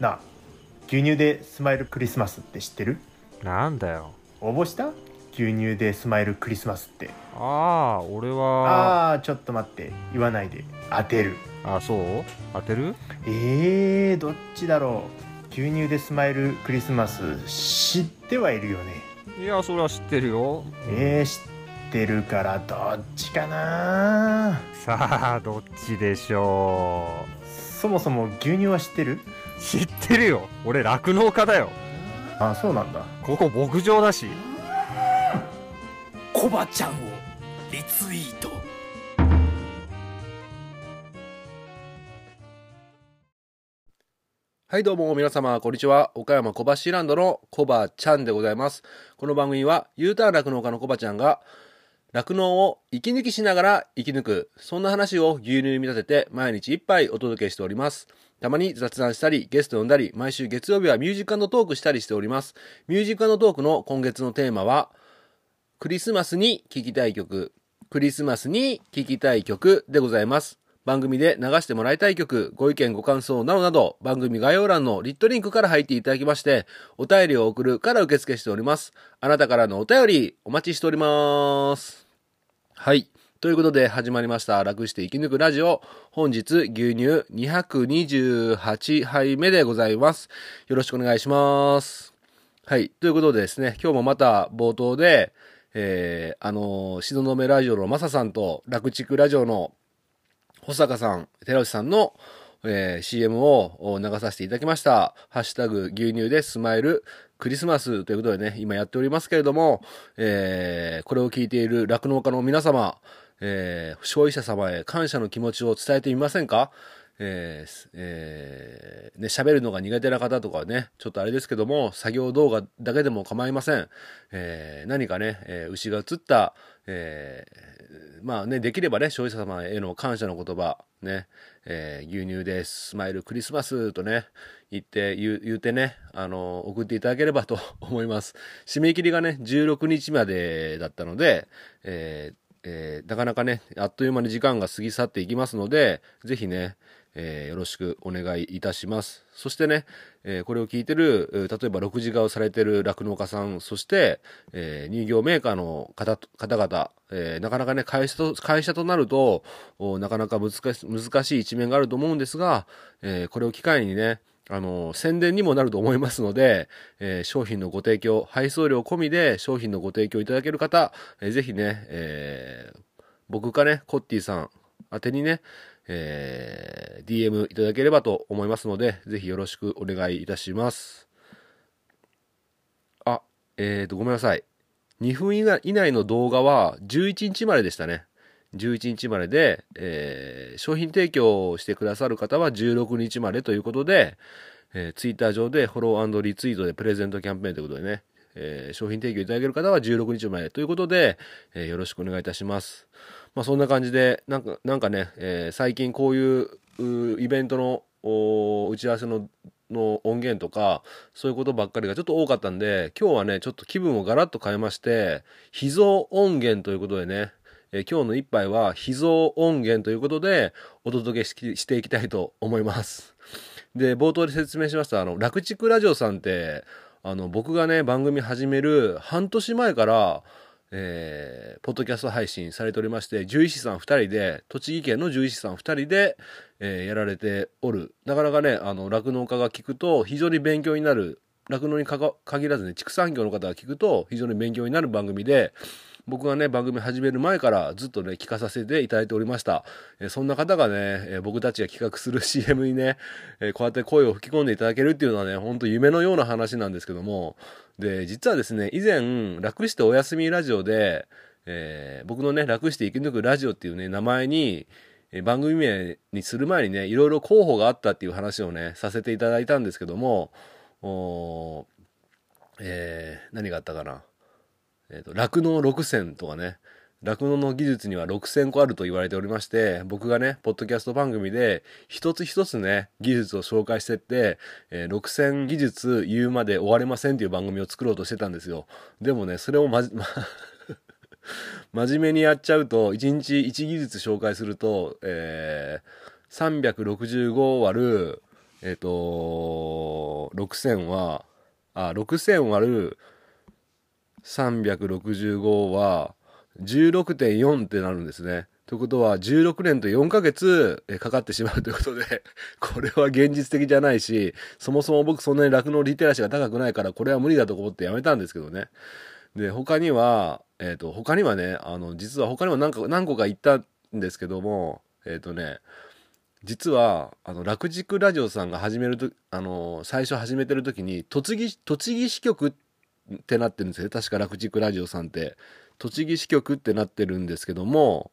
なあ牛乳でスマイルクリスマスって知ってる？なんだよ。応募した？牛乳でスマイルクリスマスって。ああ俺は。ああーちょっと待って。言わないで。当てる。あそう？当てる？えー、どっちだろう。牛乳でスマイルクリスマス知ってはいるよね。いやそれは知ってるよ。えー、知ってるからどっちかな。さあどっちでしょそもそも牛乳は知ってる？う知ってるよ。俺酪農家だよ。あそうなんだ。ここ牧場だし。コバちゃんをリツイート。はいどうも皆様こんにちは。岡山小橋ランドのコバちゃんでございます。この番組は U ターン酪農家のコバちゃんが酪農を息抜きしながら生き抜く。そんな話を牛乳に見立てて毎日一杯お届けしております。たまに雑談したりゲスト呼んだり毎週月曜日はミュージックトークしたりしております。ミュージックトークの今月のテーマはクリスマスに聴きたい曲。クリスマスに聴きたい曲でございます。番組で流してもらいたい曲、ご意見ご感想などなど、番組概要欄の lit.link から入っていただきまして、お便りを送るから受付しております。あなたからのお便り、お待ちしております。はい。ということで始まりました。楽して生き抜くラジオ。本日、牛乳228杯目でございます。よろしくお願いします。はい。ということでですね、今日もまた冒頭で、えー、あのー、しののめラジオのマサさんと、楽畜ラジオの保坂さん、寺内さんの、えー CM を流させていただきました。ハッシュタグ牛乳でスマイルクリスマスということでね、今やっておりますけれども、えーこれを聞いている酪農家の皆様、えー消費者様へ感謝の気持ちを伝えてみませんか？えーえーね、喋るのが苦手な方とかはね、ちょっとあれですけども、作業動画だけでも構いません。えー何かね、えー牛が映った、えまあね、できればね、消費者様への感謝の言葉、ね、え牛乳でスマイルクリスマスとね、言って、言う言うてね、あの、送っていただければと 思います。締め切りがね、16日までだったので、えーえーなかなかね、あっという間に時間が過ぎ去っていきますので、ぜひね、えーよろしくお願いいたします。そしてね、えーこれを聞いてる、例えば6時化をされてる酪農家さん、そして、えー乳業メーカーの方方々、えなかなかね、会社と、会社となると、なかなか難し難しい一面があると思うんですが、えこれを機会にね、あの、宣伝にもなると思いますので、えー商品のご提供、配送料込みで商品のご提供いただける方、えーぜひね、えー僕かね、コッティさん宛てにね、えー DM いただければと思いますので、ぜひよろしくお願いいたします。あ、えーと、ごめんなさい。2分以内の動画は11日まででしたね。11日までで、えー商品提供をしてくださる方は16日までということで、えー、ツイッター上でフォローリツイートでプレゼントキャンペーンということでね、えー商品提供いただける方は16日までということで、えーよろしくお願いいたします。まあそんな感じで、なんか、なんかね、えー最近こういうイベントの打ち合わせのの音源とか、そういうことばっかりがちょっと多かったんで、今日はね、ちょっと気分をガラッと変えまして、秘蔵音源ということでね、えー今日の一杯は秘蔵音源ということでお届けししていきたいと思います。で、冒頭で説明しました、あの、楽畜ラジオさんって、あの、僕がね、番組始める半年前から、えーポッドキャスト配信されておりまして、獣医師さん2人で、栃木県の獣医師さん2人で、えーやられておる。なかなかね、あの、酪農家が聞くと非常に勉強になる。酪農にかか限らずね、畜産業の方が聞くと非常に勉強になる番組で、僕がね、番組始める前からずっとね、聞かさせていただいておりました。えそんな方がね、え僕たちが企画する CM にね、えこうやって声を吹き込んでいただけるっていうのはね、ほんと夢のような話なんですけども、で、実はですね、以前、楽してお休みラジオで、えー僕のね、楽して生き抜くラジオっていうね、名前に、え番組名にする前にね、いろいろ候補があったっていう話をね、させていただいたんですけども、おえー何があったかな？えっ、と、酪農6選とかね、酪農の技術には6000個あると言われておりまして、僕がね、ポッドキャスト番組で、一つ一つね、技術を紹介してって、えー6000技術言うまで終われませんっていう番組を作ろうとしてたんですよ。でもね、それをまじ、ま、真面目にやっちゃうと、1日1技術紹介すると、えー365割る、えっ、と6000はあ6000割る365は16.4ってなるんですね。ということは16年と4ヶ月かかってしまうということで これは現実的じゃないしそもそも僕そんなに酪農リテラシーが高くないからこれは無理だと思ってやめたんですけどね。で他には、えっと他にはねあの実は他にも何か何個か言ったんですけどもえっ、とね実はあの楽軸ラジオさんが始めるとあの最初始めてる時に栃木栃木支局っってなってるんですよ確か楽軸ラジオさんって。栃木支局ってなってるんですけども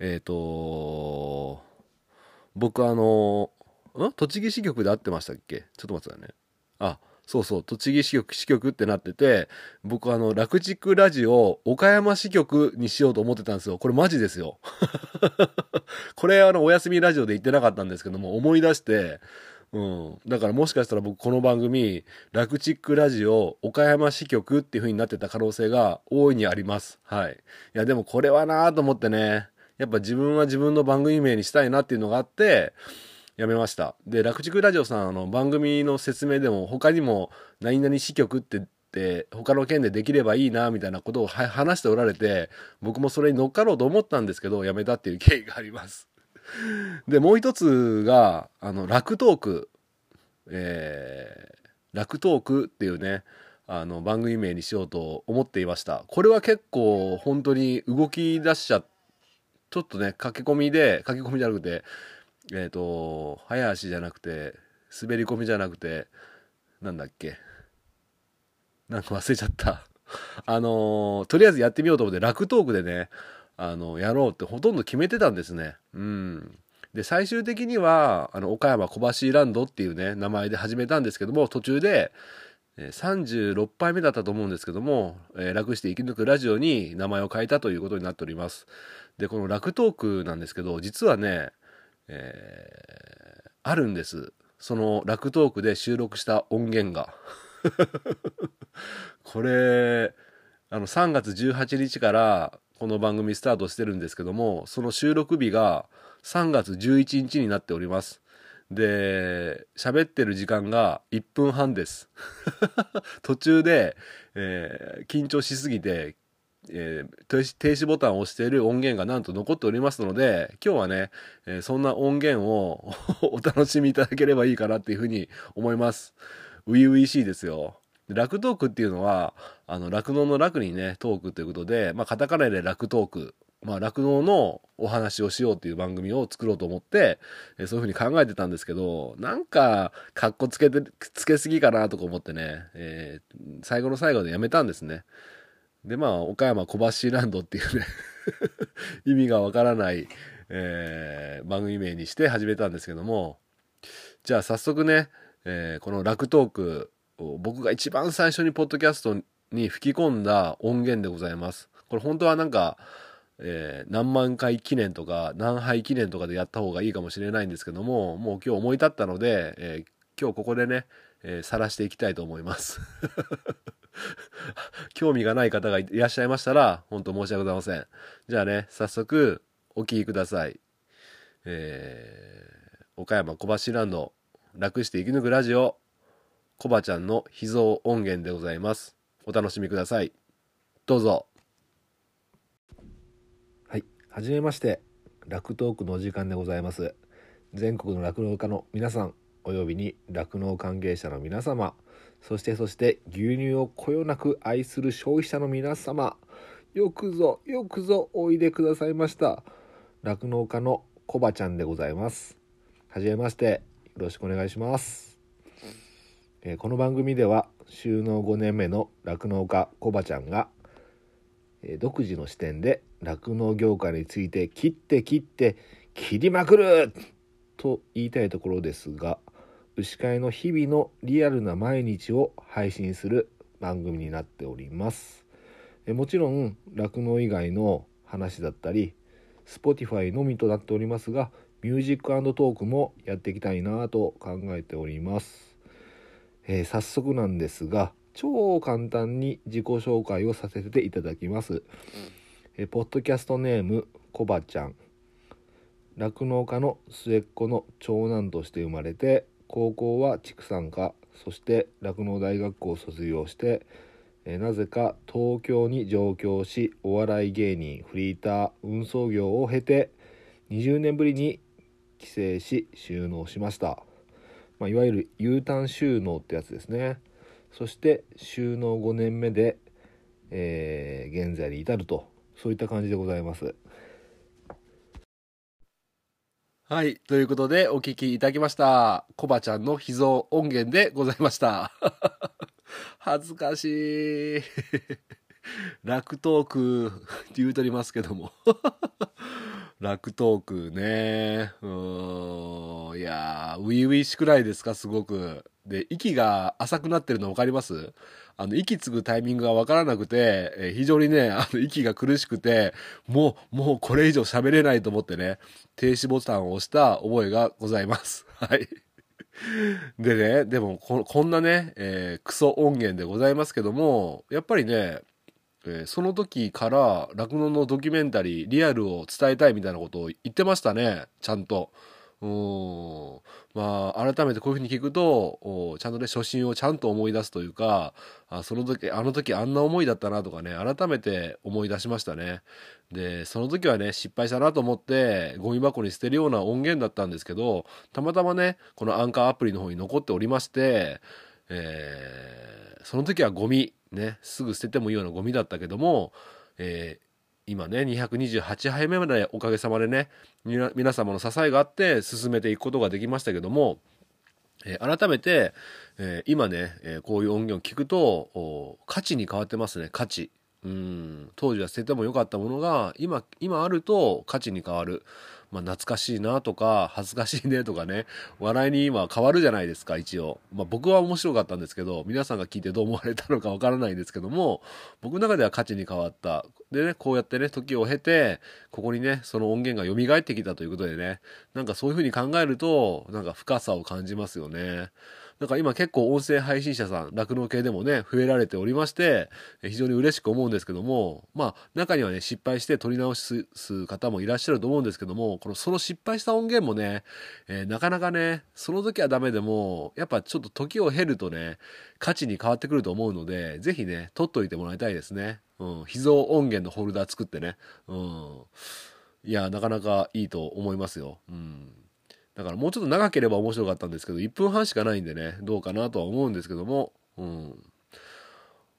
えっ、と僕あのん？栃木支局で合ってましたっけ？ちょっと待ってくださいね。あそうそう。栃木支局支局ってなってて僕あの楽軸ラジオ岡山支局にしようと思ってたんですよ。これマジですよ。これあのお休みラジオで言ってなかったんですけども思い出してうん、だからもしかしたら僕この番組「ラクチックラジオ岡山支局」っていう風になってた可能性が大いにあります。はい。いやでもこれはなと思ってね。やっぱ自分は自分の番組名にしたいなっていうのがあってやめました。で楽畜ラジオさんあの番組の説明でも他にも「何々支局」ってって他の県でできればいいなみたいなことを話しておられて僕もそれに乗っかろうと思ったんですけどやめたっていう経緯があります。でもう一つがあの楽トーク。えー、楽トークっていうねあの番組名にしようと思っていました。これは結構本当に動き出しちゃちょっとね駆け込みで駆け込みじゃなくてえっ、と早足じゃなくて滑り込みじゃなくてなんだっけ。なんか忘れちゃった。あのーとりあえずやってみようと思って楽トークでねあのやろうってほとんど決めてたんですね。うん。で最終的にはあの岡山小橋ランドっていうね名前で始めたんですけども途中で36杯目だったと思うんですけども、えー楽して生き抜くラジオに名前を変えたということになっております。でこの楽トークなんですけど実はね、えーあるんです。その楽トークで収録した音源が。これあの3月18日からこの番組スタートしてるんですけどもその収録日が3月11日になっております。で喋ってる時間が1分半です。途中で、えー緊張しすぎて、えー停止ボタンを押している音源がなんと残っておりますので今日はね、えーそんな音源を お楽しみいただければいいかなっていうふうに思います。初々しいですよ。楽トークっていうのはあの酪農の楽にねトークということで、まあ、カタカナで楽トーク。まあ酪農のお話をしようっていう番組を作ろうと思って、えーそういうふうに考えてたんですけどなんかかっこつけてつけすぎかなとか思ってね、えー最後の最後でやめたんですね。でまあ岡山小橋ランドっていうね 意味がわからない、えー番組名にして始めたんですけどもじゃあ早速ね、えーこの「楽トーク」僕が一番最初にポッドキャストに吹き込んだ音源でございます。これ本当はなんか、えー何万回記念とか何杯記念とかでやった方がいいかもしれないんですけどももう今日思い立ったので、えー今日ここでねえーしていきたいと思います。興味がない方がいらっしゃいましたら本当申し訳ございません。じゃあね早速お聞きください。えー岡山小橋ランド楽して生き抜くラジオ。コバちゃんの秘蔵音源でございます。お楽しみください。どうぞ。はい。はじめまして。楽トークのお時間でございます。全国の酪農家の皆さんおよびに酪農関係者の皆様そしてそして牛乳をこよなく愛する消費者の皆様よくぞよくぞおいでくださいました。酪農家のコバちゃんでございます。はじめまして。よろしくお願いします、えこの番組では就農5年目の酪農家コバちゃんが、え独自の視点で酪農業界について切って切って切りまくると言いたいところですが牛飼いの日々のリアルな毎日を配信する番組になっております。えもちろん酪農以外の話だったり Spotify のみとなっておりますがミュージックトークもやっていきたいなと考えております、えー早速なんですが超簡単に自己紹介をさせていただきます、えーポッドキャストネームコバちゃん。酪農家の末っ子の長男として生まれて高校は畜産科そして酪農大学校を卒業して、えーなぜか東京に上京しお笑い芸人フリーター運送業を経て20年ぶりに帰省し収納しました、まあ、いわゆる U ターン収納ってやつですねそして収納5年目で、えー現在に至るとそういった感じでございますはい。ということで、お聞きいただきました。コバちゃんの秘蔵音源でございました。恥ずかしい。楽トークって言うとりますけども。楽トークね。うーん。いやー、ウィウィしくらいですか、すごく。で、息が浅くなってるの分かります？あの、息つぐタイミングが分からなくて、え非常にね、あの、息が苦しくて、もう、もうこれ以上喋れないと思ってね、停止ボタンを押した覚えがございます。はい。でね、でもこ、こんなね、えークソ音源でございますけども、やっぱりね、えーその時から酪農のドキュメンタリーリアルを伝えたいみたいなことを言ってましたねちゃんと。うんまあ改めてこういうふうに聞くとおちゃんとね初心をちゃんと思い出すというかあその時あの時あんな思いだったなとかね改めて思い出しましたね。でその時はね失敗したなと思ってゴミ箱に捨てるような音源だったんですけどたまたまねこのアンカーアプリの方に残っておりまして、えーその時はゴミねすぐ捨ててもいいようなゴミだったけども、えー今ね228杯目までおかげさまでね皆様の支えがあって進めていくことができましたけども、えー改めて、えー今ね、えこういう音源を聞くと価値に変わってますね価値。うん当時は捨ててもよかったものが今今あると価値に変わる、まあ、懐かしいなとか恥ずかしいねとかね笑いに今変わるじゃないですか一応、まあ、僕は面白かったんですけど皆さんが聞いてどう思われたのかわからないんですけども僕の中では価値に変わったでねこうやってね時を経てここにねその音源が蘇ってきたということでねなんかそういうふうに考えるとなんか深さを感じますよね。なんか今結構音声配信者さん、酪農系でもね、増えられておりまして、非常に嬉しく思うんですけども、まあ中にはね、失敗して取り直す方もいらっしゃると思うんですけども、このその失敗した音源もね、えーなかなかね、その時はダメでも、やっぱちょっと時を経るとね、価値に変わってくると思うので、ぜひね、取っといてもらいたいですね。うん、秘蔵音源のホルダー作ってね。うん。いや、なかなかいいと思いますよ。うん。だからもうちょっと長ければ面白かったんですけど、1分半しかないんでね、どうかなとは思うんですけども、うん。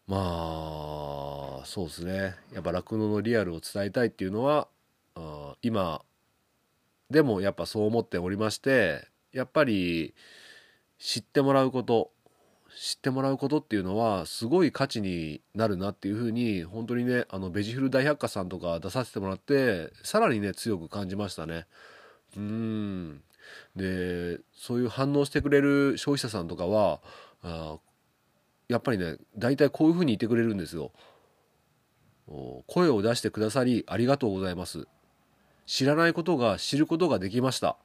まあ、そうですね。やっぱ酪農のリアルを伝えたいっていうのは、あ今でもやっぱそう思っておりまして、やっぱり知ってもらうこと、知ってもらうことっていうのはすごい価値になるなっていうふうに本当にねあのベジフル大百科さんとか出させてもらってさらにね強く感じましたね。うんでそういう反応してくれる消費者さんとかはあやっぱりね大体こういうふうに言ってくれるんですよ。声を出してくださりありがとうございます。知らないことが知ることができました。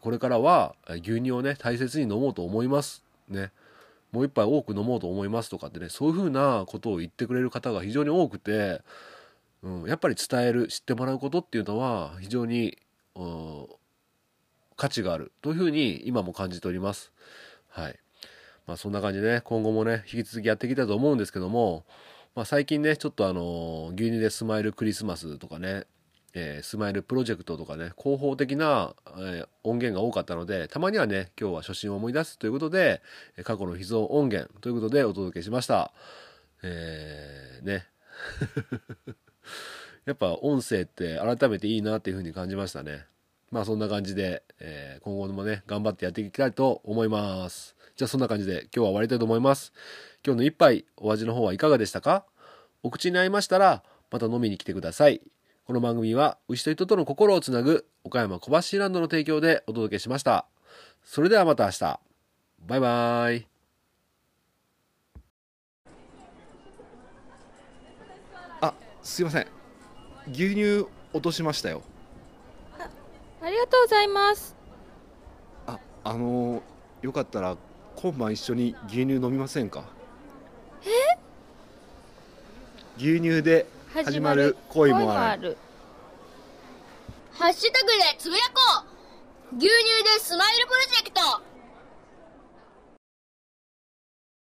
これからは牛乳をね大切に飲もうと思います。ね。もう一杯多く飲もうと思いますとかってねそういうふうなことを言ってくれる方が非常に多くて、うん、やっぱり伝える知ってもらうことっていうのは非常に、価値があるというふうに今も感じております。はい。まあそんな感じでね、今後もね、引き続きやっていきたいと思うんですけども、まあ最近ね、ちょっとあの、牛乳でスマイルクリスマスとかね、えースマイルプロジェクトとかね、広報的な、えー音源が多かったので、たまにはね、今日は初心を思い出すということで、過去の秘蔵音源ということでお届けしました。えーね。やっぱ音声って改めていいなっていうふうに感じましたね。まあそんな感じで、えー今後もね、頑張ってやっていきたいと思います。じゃあそんな感じで今日は終わりたいと思います。今日の一杯、お味の方はいかがでしたか？お口に合いましたら、また飲みに来てください。この番組は、牛と人との心をつなぐ、岡山小橋ランドの提供でお届けしました。それではまた明日。バイバイ。あすいません牛乳落としましたよありがとうございます。ああのーよかったら今晩一緒に牛乳飲みませんか？え？牛乳で始まる恋もある。る。ハッシュタグでつぶやこう。牛乳でスマイルプロジェクト。